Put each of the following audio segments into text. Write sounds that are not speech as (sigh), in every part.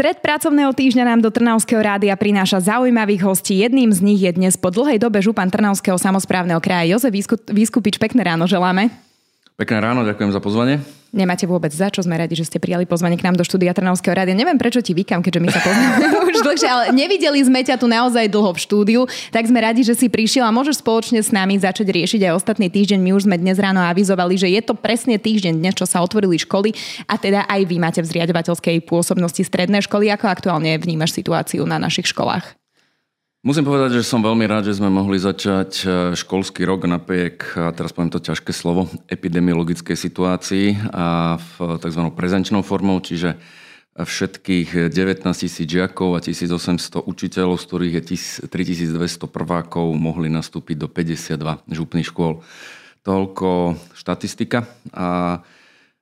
Stred pracovného týždňa nám do Trnavského rádia prináša zaujímavých hostí. Jedným z nich je dnes po dlhej dobe župan Trnavského samozprávneho kraja Jozef Vyskupič. Pekné ráno želáme. Pekné ráno, ďakujem za pozvanie. Nemáte vôbec za čo, sme radi, že ste prijali pozvanie k nám do štúdia Trnavského rádia. Neviem, prečo ti vykam, keďže my sa poznáme (laughs) už dlhšie, ale nevideli sme ťa tu naozaj dlho v štúdiu, tak sme radi, že si prišiel a môžeš spoločne s nami začať riešiť aj ostatný týždeň. My už sme dnes ráno avizovali, že je to presne týždeň dnes, čo sa otvorili školy a teda aj vy máte v zriadovateľskej pôsobnosti stredné školy. Ako aktuálne vnímaš situáciu na našich školách? Musím povedať, že som veľmi rád, že sme mohli začať e, školský rok napriek, a teraz poviem to ťažké slovo, epidemiologickej situácii a v tzv. prezenčnou formou, čiže všetkých 19 tisíc žiakov a 1800 učiteľov, z ktorých je 3200 prvákov, mohli nastúpiť do 52 župných škôl. Toľko štatistika. A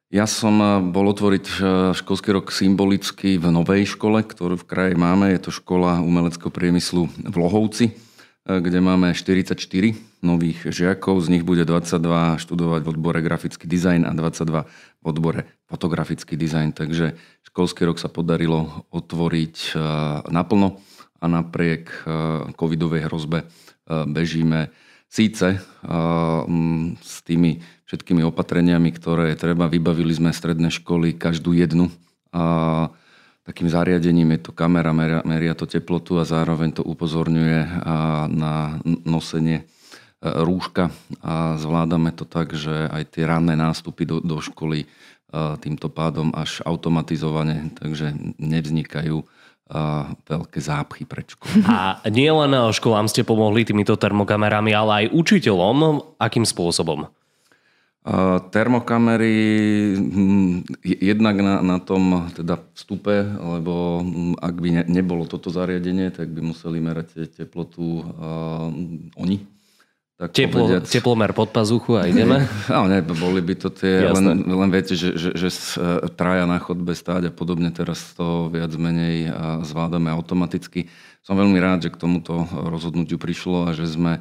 ja som eh, bol otvoriť eh, školský rok symbolicky v novej škole, ktorú v kraji máme. Je to škola umeleckého priemyslu v Lohovci, eh, kde máme 44 nových žiakov. Z nich bude 22 študovať v odbore grafický dizajn a 22 v odbore fotografický dizajn. Takže školský rok sa podarilo otvoriť naplno a napriek covidovej hrozbe bežíme síce s tými všetkými opatreniami, ktoré treba. Vybavili sme stredné školy, každú jednu. A takým zariadením je to kamera, meria, meria to teplotu a zároveň to upozorňuje na nosenie e, rúška a zvládame to tak, že aj tie ranné nástupy do, do školy e, týmto pádom až automatizovane, takže nevznikajú veľké zápchy pred školou. A nie len školám ste pomohli týmito termokamerami, ale aj učiteľom. Akým spôsobom? Termokamery hm, jednak na, na tom teda vstupe, lebo hm, ak by ne, nebolo toto zariadenie, tak by museli merať teplotu uh, oni. Tak Teplo, povediac, teplomer pod pazuchu a ideme? (laughs) Áno, ne, boli by to tie, len, len viete, že, že, že e, traja na chodbe stáť a podobne, teraz to viac menej zvládame automaticky. Som veľmi rád, že k tomuto rozhodnutiu prišlo a že sme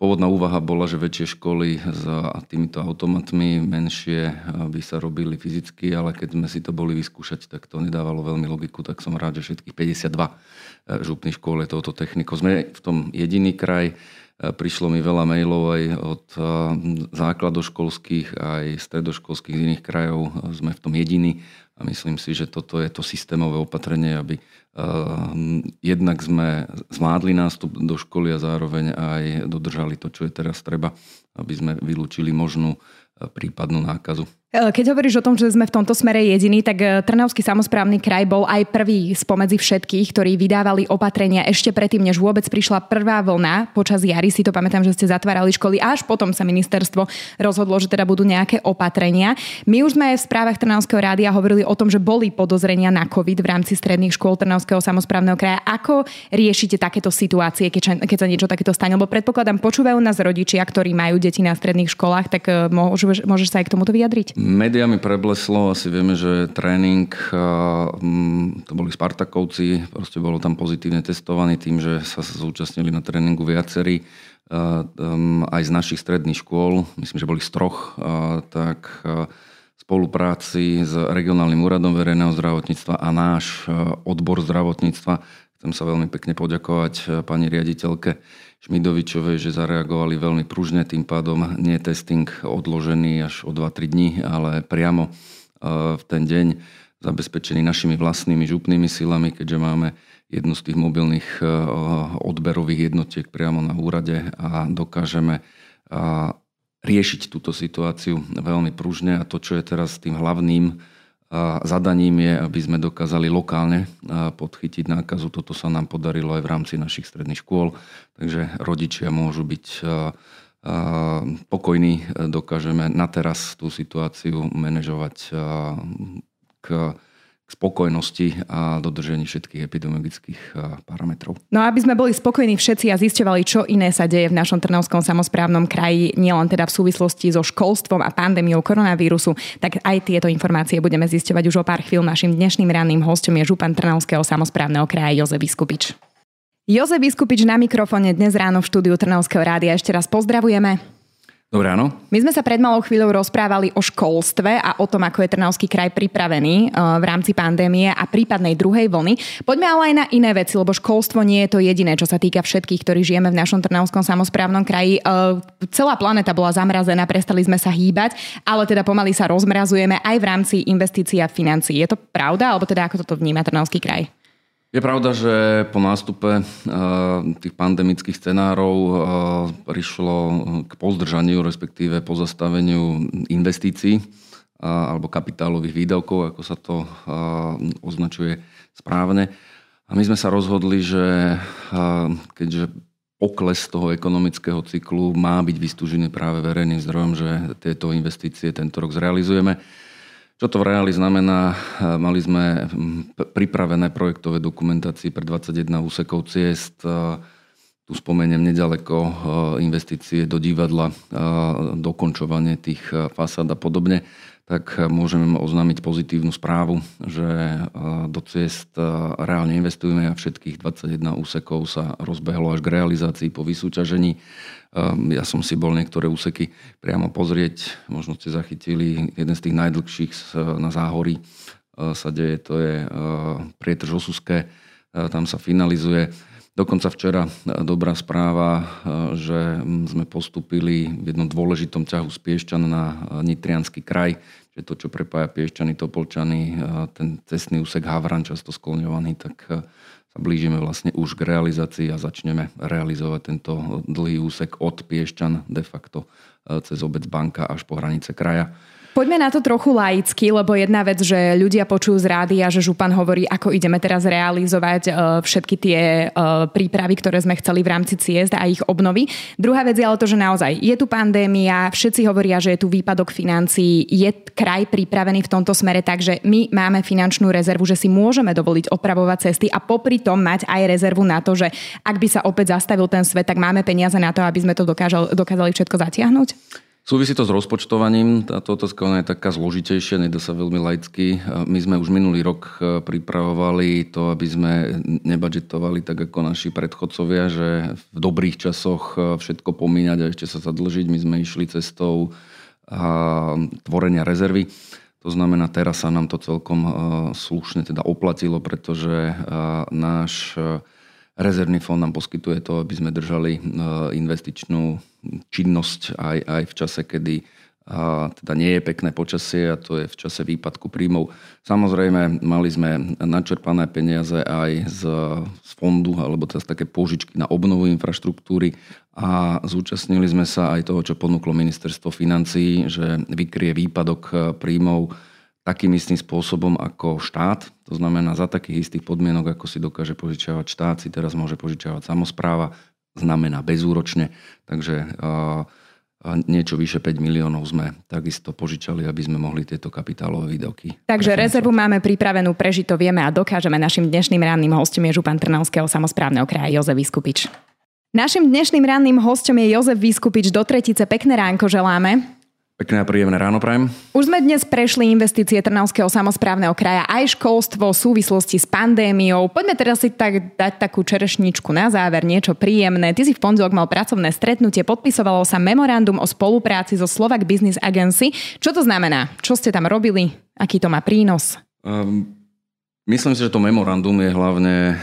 Pôvodná úvaha bola, že väčšie školy s týmito automatmi, menšie by sa robili fyzicky, ale keď sme si to boli vyskúšať, tak to nedávalo veľmi logiku, tak som rád, že všetkých 52 e, župných škôl je touto technikou. Sme v tom jediný kraj, e, prišlo mi veľa mailov aj od e, základoškolských, aj stredoškolských z iných krajov. Sme v tom jediní a myslím si, že toto je to systémové opatrenie, aby Ehm, jednak sme zvládli nástup do školy a zároveň aj dodržali to, čo je teraz treba, aby sme vylúčili možnú e, prípadnú nákazu. E, keď hovoríš o tom, že sme v tomto smere jediní, tak e, Trnavský samozprávny kraj bol aj prvý spomedzi všetkých, ktorí vydávali opatrenia ešte predtým, než vôbec prišla prvá vlna. Počas jary si to pamätám, že ste zatvárali školy, až potom sa ministerstvo rozhodlo, že teda budú nejaké opatrenia. My už sme v správach Trnavského rádia hovorili o tom, že boli podozrenia na COVID v rámci stredných škôl Trnavského samozprávneho kraja. Ako riešite takéto situácie, keď, sa niečo takéto stane? Lebo predpokladám, počúvajú nás rodičia, ktorí majú deti na stredných školách, tak e, môžeš, môžeš sa aj k tomuto vyjadriť? Mediami prebleslo, asi vieme, že tréning, mm, to boli Spartakovci, proste bolo tam pozitívne testovaný tým, že sa zúčastnili na tréningu viacerí mm, aj z našich stredných škôl, myslím, že boli z troch, tak spolupráci s regionálnym úradom verejného zdravotníctva a náš odbor zdravotníctva. Chcem sa veľmi pekne poďakovať pani riaditeľke Šmidovičovej, že zareagovali veľmi pružne, tým pádom nie testing odložený až o 2-3 dní, ale priamo e, v ten deň zabezpečený našimi vlastnými župnými silami, keďže máme jednu z tých mobilných e, odberových jednotiek priamo na úrade a dokážeme riešiť túto situáciu veľmi pružne. A to, čo je teraz tým hlavným zadaním je, aby sme dokázali lokálne podchytiť nákazu. Toto sa nám podarilo aj v rámci našich stredných škôl, takže rodičia môžu byť pokojní, dokážeme na teraz tú situáciu manažovať k spokojnosti a dodržení všetkých epidemiologických parametrov. No aby sme boli spokojní všetci a zisťovali, čo iné sa deje v našom Trnavskom samozprávnom kraji, nielen teda v súvislosti so školstvom a pandémiou koronavírusu, tak aj tieto informácie budeme zisťovať už o pár chvíľ. Našim dnešným ranným hostom je župan Trnavského samozprávneho kraja Jozef Vyskupič. Jozef Vyskupič na mikrofóne dnes ráno v štúdiu Trnavského rádia. Ešte raz pozdravujeme. Dobre, áno. My sme sa pred malou chvíľou rozprávali o školstve a o tom, ako je Trnavský kraj pripravený eh, v rámci pandémie a prípadnej druhej vlny. Poďme ale aj na iné veci, lebo školstvo nie je to jediné, čo sa týka všetkých, ktorí žijeme v našom Trnavskom samozprávnom kraji. Eh, celá planeta bola zamrazená, prestali sme sa hýbať, ale teda pomaly sa rozmrazujeme aj v rámci investícií a financií. Je to pravda, alebo teda ako toto vníma Trnavský kraj? Je pravda, že po nástupe eh, tých pandemických scenárov eh, prišlo k pozdržaniu, respektíve pozastaveniu investícií eh, alebo kapitálových výdavkov, ako sa to označuje správne. A my sme sa rozhodli, že keďže pokles toho ekonomického cyklu má byť vystúžený práve verejným zdrojom, že tieto investície tento rok zrealizujeme čo to v reáli znamená? Mali sme pripravené projektové dokumentácie pre 21 úsekov ciest. Tu spomeniem nedaleko investície do divadla, dokončovanie tých fasád a podobne tak môžeme oznámiť pozitívnu správu, že do ciest reálne investujeme a všetkých 21 úsekov sa rozbehlo až k realizácii po vysúťažení. Ja som si bol niektoré úseky priamo pozrieť, možno ste zachytili jeden z tých najdlhších na záhorí sa deje, to je prietrž Osuské, tam sa finalizuje. Dokonca včera dobrá správa, že sme postupili v jednom dôležitom ťahu z Piešťan na Nitrianský kraj, že to, čo prepája Piešťany, Topolčany, ten cestný úsek Havran, často skloňovaný, tak sa blížime vlastne už k realizácii a začneme realizovať tento dlhý úsek od Piešťan de facto cez obec Banka až po hranice kraja. Poďme na to trochu laicky, lebo jedna vec, že ľudia počujú z rádia, že župan hovorí, ako ideme teraz realizovať uh, všetky tie uh, prípravy, ktoré sme chceli v rámci ciest a ich obnovy. Druhá vec je ale to, že naozaj je tu pandémia, všetci hovoria, že je tu výpadok financií, je kraj pripravený v tomto smere, takže my máme finančnú rezervu, že si môžeme dovoliť opravovať cesty a popri tom mať aj rezervu na to, že ak by sa opäť zastavil ten svet, tak máme peniaze na to, aby sme to dokážali, dokázali všetko zatiahnuť? Súvisí to s rozpočtovaním. Táto otázka je taká zložitejšia, nedá sa veľmi laicky. My sme už minulý rok e, pripravovali to, aby sme nebudžetovali tak ako naši predchodcovia, že v dobrých časoch e, všetko pomíňať a ešte sa zadlžiť. My sme išli cestou tvorenia rezervy. To znamená, teraz sa nám to celkom e, slušne teda oplatilo, pretože náš rezervný fond nám poskytuje to, aby sme držali investičnú činnosť aj, aj v čase, kedy a teda nie je pekné počasie a to je v čase výpadku príjmov. Samozrejme, mali sme načerpané peniaze aj z, z fondu, alebo teraz také pôžičky na obnovu infraštruktúry a zúčastnili sme sa aj toho, čo ponúklo ministerstvo financií, že vykrie výpadok príjmov takým istým spôsobom ako štát. To znamená, za takých istých podmienok, ako si dokáže požičiavať štát, si teraz môže požičiavať samozpráva znamená bezúročne, takže niečo vyše 5 miliónov sme takisto požičali, aby sme mohli tieto kapitálové výdavky. Takže rezervu máme pripravenú, prežito vieme a dokážeme. Našim dnešným ranným hostom je župan Trnavského samozprávneho kraja Jozef Vyskupič. Našim dnešným ranným hostom je Jozef Vyskupič do Tretice. Pekné ránko želáme. Pekné a príjemné ráno prajem. Už sme dnes prešli investície Trnavského samozprávneho kraja, aj školstvo v súvislosti s pandémiou. Poďme teraz si tak dať takú čerešničku na záver, niečo príjemné. Ty si v pondelok mal pracovné stretnutie, podpisovalo sa memorandum o spolupráci so Slovak Business Agency. Čo to znamená? Čo ste tam robili? Aký to má prínos? Um, Myslím si, že to memorandum je hlavne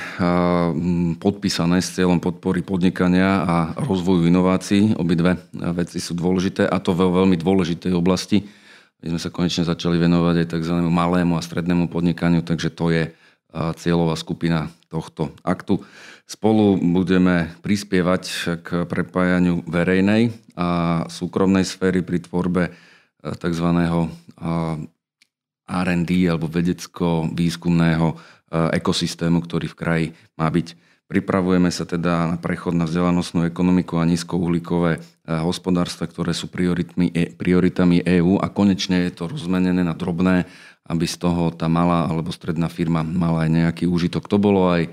podpísané s cieľom podpory podnikania a rozvoju inovácií. Obidve veci sú dôležité a to ve veľmi dôležitej oblasti. My sme sa konečne začali venovať aj tzv. malému a strednému podnikaniu, takže to je cieľová skupina tohto aktu. Spolu budeme prispievať k prepájaniu verejnej a súkromnej sféry pri tvorbe tzv. R&D alebo vedecko-výskumného eh, ekosystému, ktorý v kraji má byť. Pripravujeme sa teda na prechod na vzdelanostnú ekonomiku a nízkouhlíkové eh, hospodárstva, ktoré sú e, prioritami EÚ a konečne je to rozmenené na drobné, aby z toho tá malá alebo stredná firma mala aj nejaký úžitok. To bolo aj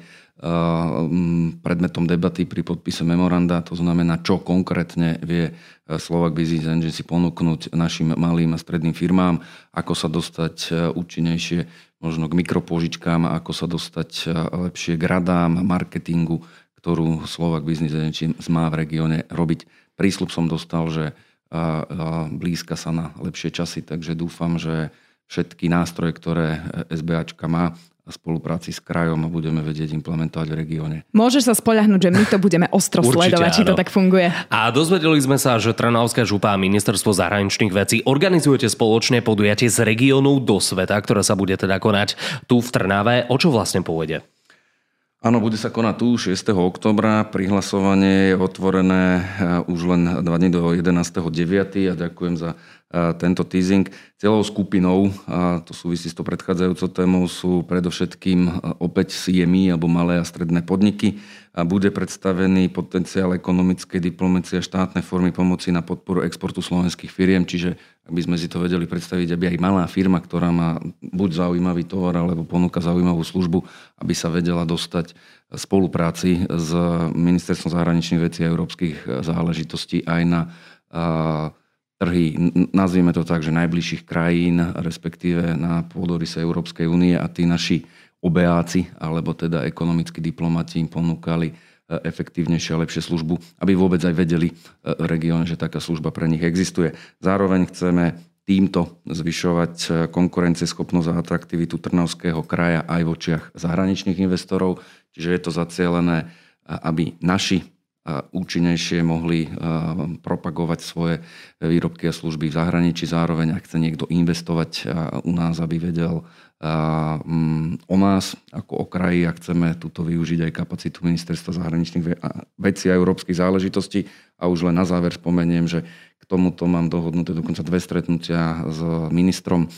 predmetom debaty pri podpise memoranda, to znamená, čo konkrétne vie Slovak Business Agency ponúknuť našim malým a stredným firmám, ako sa dostať účinnejšie možno k mikropožičkám, ako sa dostať lepšie k radám, marketingu, ktorú Slovak Business Agency má v regióne robiť. Prísľub som dostal, že blízka sa na lepšie časy. Takže dúfam, že všetky nástroje, ktoré SBAčka má, a spolupráci s krajom a budeme vedieť implementovať v regióne. Môžeš sa spoľahnúť, že my to budeme ostro Určite, sledovať, áno. či to tak funguje. A dozvedeli sme sa, že Trnavská župa a ministerstvo zahraničných vecí organizujete spoločné podujatie z regiónu do sveta, ktoré sa bude teda konať tu v Trnave. O čo vlastne povede? Áno, bude sa konať tu 6. oktobra. Prihlasovanie je otvorené eh, už len dva dní do 11.9. a ďakujem za tento teasing. Celou skupinou, a to súvisí s to predchádzajúcou témou, sú predovšetkým opäť CMI alebo malé a stredné podniky. A bude predstavený potenciál ekonomickej diplomácie a štátne formy pomoci na podporu exportu slovenských firiem, čiže aby sme si to vedeli predstaviť, aby aj malá firma, ktorá má buď zaujímavý tovar alebo ponúka zaujímavú službu, aby sa vedela dostať spolupráci s Ministerstvom zahraničných vecí a európskych záležitostí aj na trhy, nazvieme to tak, že najbližších krajín, respektíve na pôdorise Európskej únie a tí naši obeáci, alebo teda ekonomickí diplomati im ponúkali e, efektívnejšie a lepšie službu, aby vôbec aj vedeli e, región, že taká služba pre nich existuje. Zároveň chceme týmto zvyšovať e, konkurencieschopnosť a atraktivitu Trnavského kraja aj v očiach zahraničných investorov. Čiže je to zacielené, aby naši účinnejšie mohli propagovať svoje výrobky a služby v zahraničí. Zároveň, ak chce niekto investovať u nás, aby vedel mm, o nás ako o kraji a chceme túto využiť aj kapacitu Ministerstva zahraničných vecí a európskych záležitostí. A už len na záver spomeniem, že k tomuto mám dohodnuté dokonca dve stretnutia s ministrom,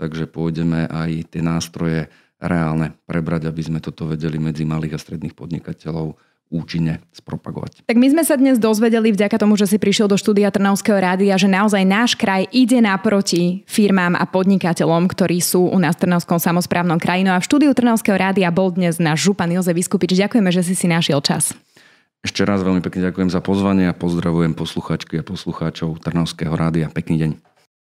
takže pôjdeme aj tie nástroje reálne prebrať, aby sme toto vedeli medzi malých a stredných podnikateľov účinne spropagovať. Tak my sme sa dnes dozvedeli vďaka tomu, že si prišiel do štúdia Trnavského rádia, že naozaj náš kraj ide naproti firmám a podnikateľom, ktorí sú u nás v Trnavskom samozprávnom krajinu. A v štúdiu Trnavského rádia bol dnes náš župan Jozef Vyskupič. Ďakujeme, že si si našiel čas. Ešte raz veľmi pekne ďakujem za pozvanie a pozdravujem posluchačky a poslucháčov Trnavského rádia. Pekný deň.